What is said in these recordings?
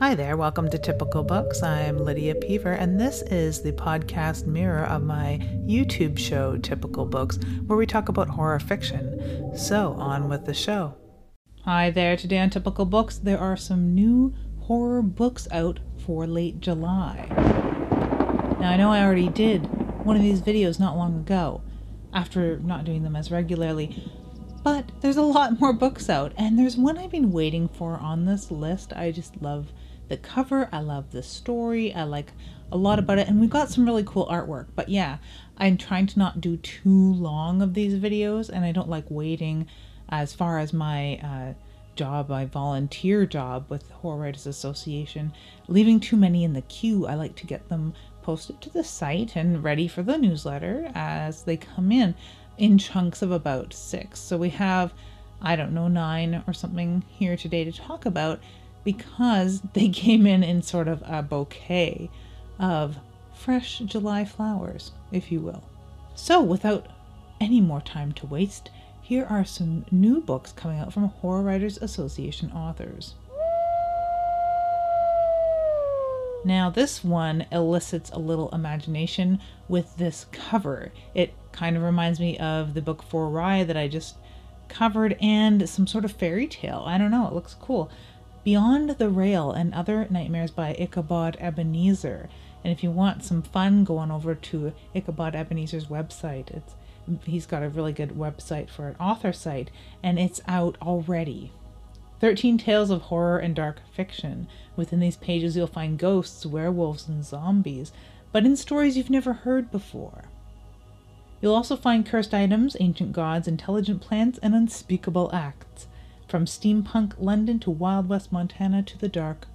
Hi there, welcome to Typical Books. I'm Lydia Peever, and this is the podcast mirror of my YouTube show, Typical Books, where we talk about horror fiction. So, on with the show. Hi there, today on Typical Books, there are some new horror books out for late July. Now, I know I already did one of these videos not long ago, after not doing them as regularly, but there's a lot more books out, and there's one I've been waiting for on this list. I just love the cover. I love the story. I like a lot about it. And we've got some really cool artwork. But yeah, I'm trying to not do too long of these videos. And I don't like waiting as far as my uh, job, my volunteer job with the Horror Writers Association, leaving too many in the queue. I like to get them posted to the site and ready for the newsletter as they come in in chunks of about six. So we have, I don't know, nine or something here today to talk about because they came in in sort of a bouquet of fresh July flowers, if you will. So, without any more time to waste, here are some new books coming out from Horror Writers Association authors. Now, this one elicits a little imagination with this cover. It kind of reminds me of the book For Rye that I just covered and some sort of fairy tale. I don't know, it looks cool. Beyond the Rail and Other Nightmares by Ichabod Ebenezer. And if you want some fun, go on over to Ichabod Ebenezer's website. It's he's got a really good website for an author site, and it's out already. 13 tales of horror and dark fiction. Within these pages, you'll find ghosts, werewolves, and zombies, but in stories you've never heard before. You'll also find cursed items, ancient gods, intelligent plants, and unspeakable acts from steampunk London to Wild West Montana to the dark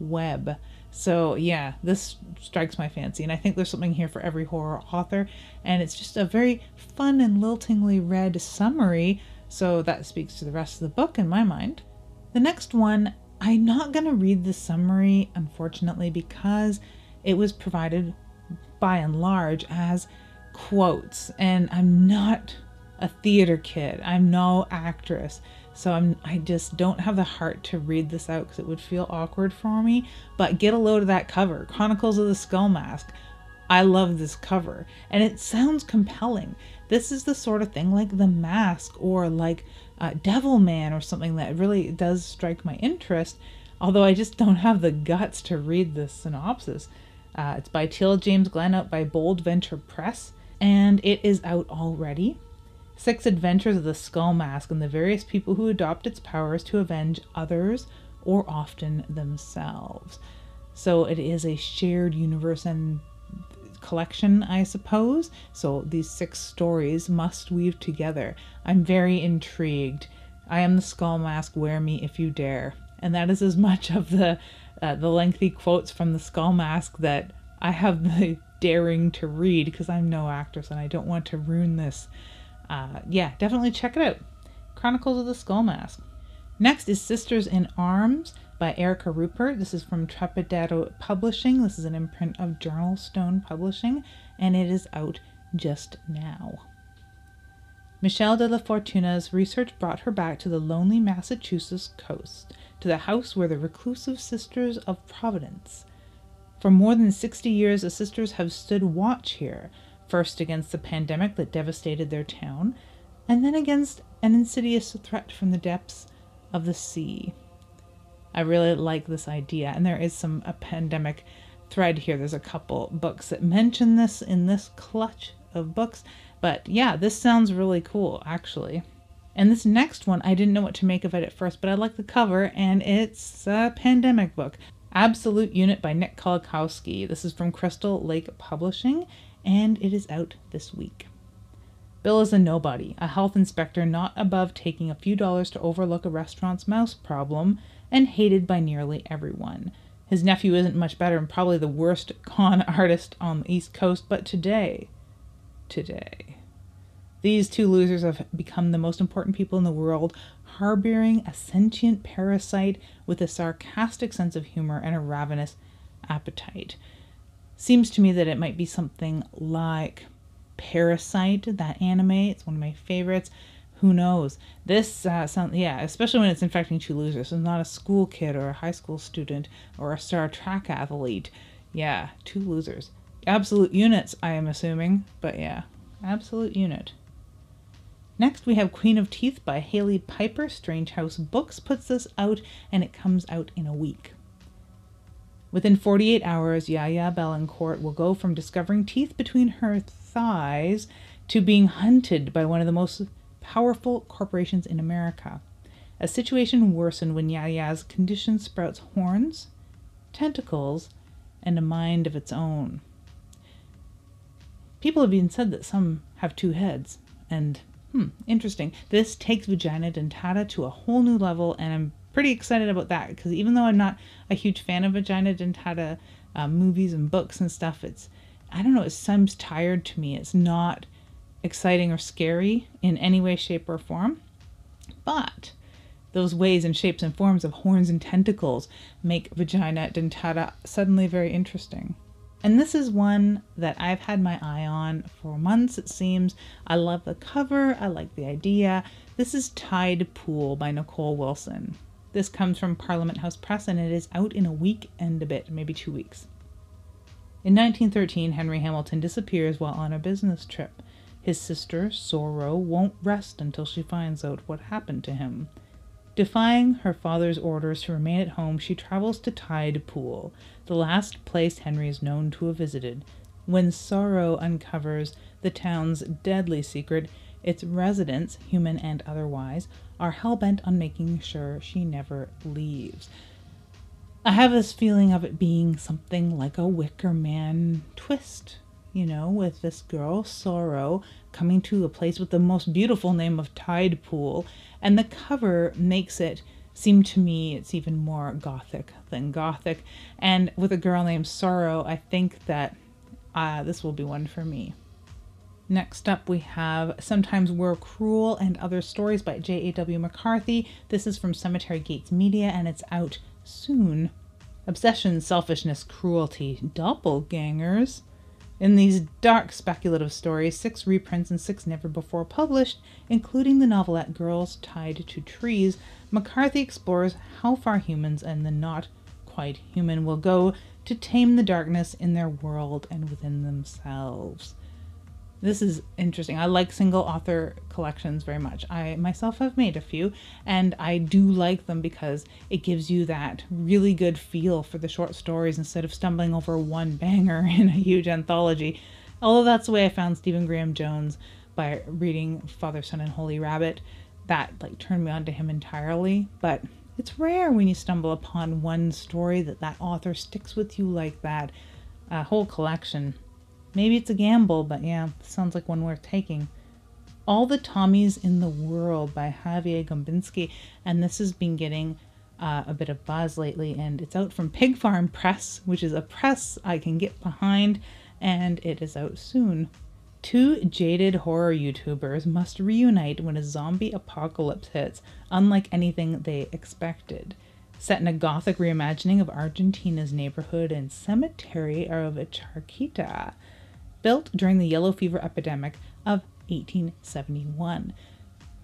web. So, yeah, this strikes my fancy, and I think there's something here for every horror author, and it's just a very fun and liltingly read summary, so that speaks to the rest of the book in my mind. The next one, I'm not going to read the summary, unfortunately, because it was provided by and large as quotes, and I'm not a theater kid, I'm no actress. So I'm I just don't have the heart to read this out because it would feel awkward for me. But get a load of that cover, Chronicles of the Skull Mask. I love this cover, and it sounds compelling. This is the sort of thing like The Mask or like uh, Devilman or something that really does strike my interest. Although I just don't have the guts to read this synopsis. Uh, it's by Till James Glenn, out by Bold Venture Press, and it is out already. Six Adventures of the Skull Mask and the various people who adopt its powers to avenge others or often themselves. So it is a shared universe and collection, I suppose. So these six stories must weave together. I'm very intrigued. I am the Skull Mask. Wear me if you dare. And that is as much of the uh, the lengthy quotes from the Skull Mask that I have the daring to read because I'm no actress and I don't want to ruin this uh, yeah, definitely check it out. Chronicles of the Skull Mask. Next is Sisters in Arms by Erica Ruppert. This is from Trepidatio Publishing. This is an imprint of JournalStone Publishing, and it is out just now. Michelle de la Fortuna's research brought her back to the lonely Massachusetts coast, to the house where the reclusive Sisters of Providence. For more than 60 years, the sisters have stood watch here, first against the pandemic that devastated their town, and then against an insidious threat from the depths of the sea. I really like this idea, and there is some a pandemic thread here. There's a couple books that mention this in this clutch of books, but yeah, this sounds really cool actually. And this next one, I didn't know what to make of it at first, but I like the cover, and it's a pandemic book. Absolute Unit by Nick Kolakowski. This is from Crystal Lake Publishing, and it is out this week. Bill is a nobody, a health inspector not above taking a few dollars to overlook a restaurant's mouse problem, and hated by nearly everyone. His nephew isn't much better and probably the worst con artist on the East Coast, but today, today, these two losers have become the most important people in the world, harboring a sentient parasite with a sarcastic sense of humor and a ravenous appetite seems to me that it might be something like Parasyte, that anime. It's one of my favorites. who knows? This uh, sound, yeah, especially when it's infecting two losers. So not a school kid or a high school student or a star track athlete. Yeah, two losers. Absolute units, I am assuming, but yeah, absolute unit. Next, we have Queen of Teeth by Hailey Piper. Strange House Books puts this out, and it comes out in a week. Within 48 hours, Yaya Belancourt will go from discovering teeth between her thighs to being hunted by one of the most powerful corporations in America. A situation worsened when Yaya's condition sprouts horns, tentacles, and a mind of its own. People have even said that some have two heads, and hmm, interesting. This takes Vagina Dentata to a whole new level, and I'm pretty excited about that because even though I'm not a huge fan of Vagina Dentata uh, movies and books and stuff, it's I don't know, it seems tired to me. It's not exciting or scary in any way, shape, or form. But those ways and shapes and forms of horns and tentacles make vagina dentata suddenly very interesting. And this is one that I've had my eye on for months, it seems. I love the cover, I like the idea. This is Tide Pool by Nicole Willson. This comes from Parliament House Press and it is out in a week and a bit, maybe two weeks. In 1913, Henry Hamilton disappears while on a business trip. His sister, Sorrow, won't rest until she finds out what happened to him. Defying her father's orders to remain at home, she travels to Tide Pool, the last place Henry is known to have visited. When Sorrow uncovers the town's deadly secret, its residents, human and otherwise, are hell bent on making sure she never leaves. I have this feeling of it being something like a Wicker Man twist you know, with this girl, Sorrow, coming to a place with the most beautiful name of Tide Pool. And the cover makes it seem to me it's even more gothic than gothic. And with a girl named Sorrow, I think that uh, this will be one for me. Next up, we have Sometimes We're Cruel and Other Stories by J.A.W. McCarthy. This is from Cemetery Gates Media and it's out soon. Obsession, selfishness, cruelty, doppelgangers. In these dark speculative stories, six reprints and six never before published, including the novelette Girls Tied to Trees, McCarthy explores how far humans and the not quite human will go to tame the darkness in their world and within themselves. This is interesting. I like single author collections very much. I myself have made a few, and I do like them because it gives you that really good feel for the short stories instead of stumbling over one banger in a huge anthology. Although that's the way I found Stephen Graham Jones by reading Father, Son, and Holy Rabbit. That like turned me on to him entirely. But it's rare when you stumble upon one story that that author sticks with you like that. A whole collection Maybe it's a gamble, but yeah, sounds like one worth taking. All the Tommies in the World by Javier Gombinsky, and this has been getting uh, a bit of buzz lately, and it's out from Pig Farm Press, which is a press I can get behind, and it is out soon. Two jaded horror YouTubers must reunite when a zombie apocalypse hits, unlike anything they expected. Set in a gothic reimagining of Argentina's neighborhood and cemetery of Chacarita, built during the yellow fever epidemic of 1871.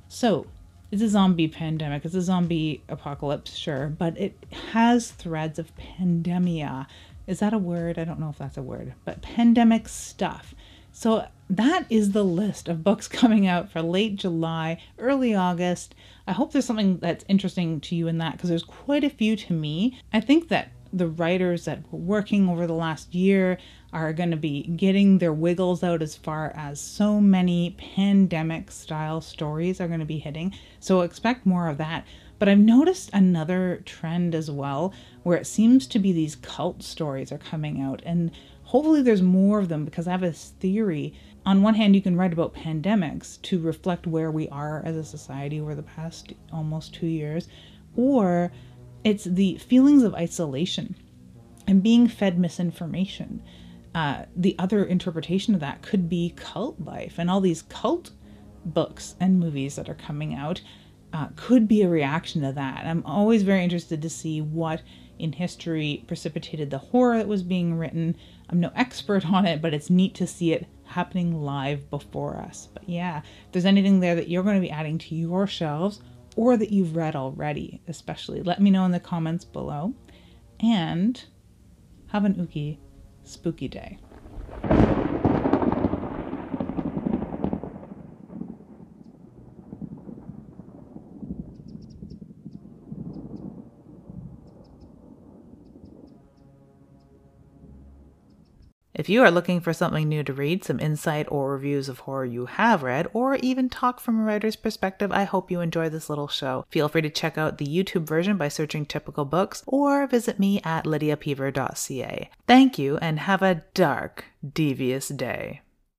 So, it's a zombie pandemic, it's a zombie apocalypse, sure, but it has threads of pandemia. Is that a word? I don't know if that's a word, but pandemic stuff. So, that is the list of books coming out for late July, early August. I hope there's something that's interesting to you in that because there's quite a few to me. I think that the writers that were working over the last year are going to be getting their wiggles out as far as so many pandemic style stories are going to be hitting. So expect more of that. But I've noticed another trend as well where it seems to be these cult stories are coming out. And hopefully there's more of them because I have this theory. On one hand, you can write about pandemics to reflect where we are as a society over the past almost two years, or it's the feelings of isolation and being fed misinformation. Uh, the other interpretation of that could be cult life and all these cult books and movies that are coming out uh, could be a reaction to that. I'm always very interested to see what in history precipitated the horror that was being written. I'm no expert on it, but it's neat to see it happening live before us. But yeah, if there's anything there that you're going to be adding to your shelves or that you've read already, especially, let me know in the comments below. And have an ookie spooky day. If you are looking for something new to read, some insight or reviews of horror you have read, or even talk from a writer's perspective, I hope you enjoy this little show. Feel free to check out the YouTube version by searching Typical Books or visit me at lydiapeever.ca. Thank you and have a dark, devious day.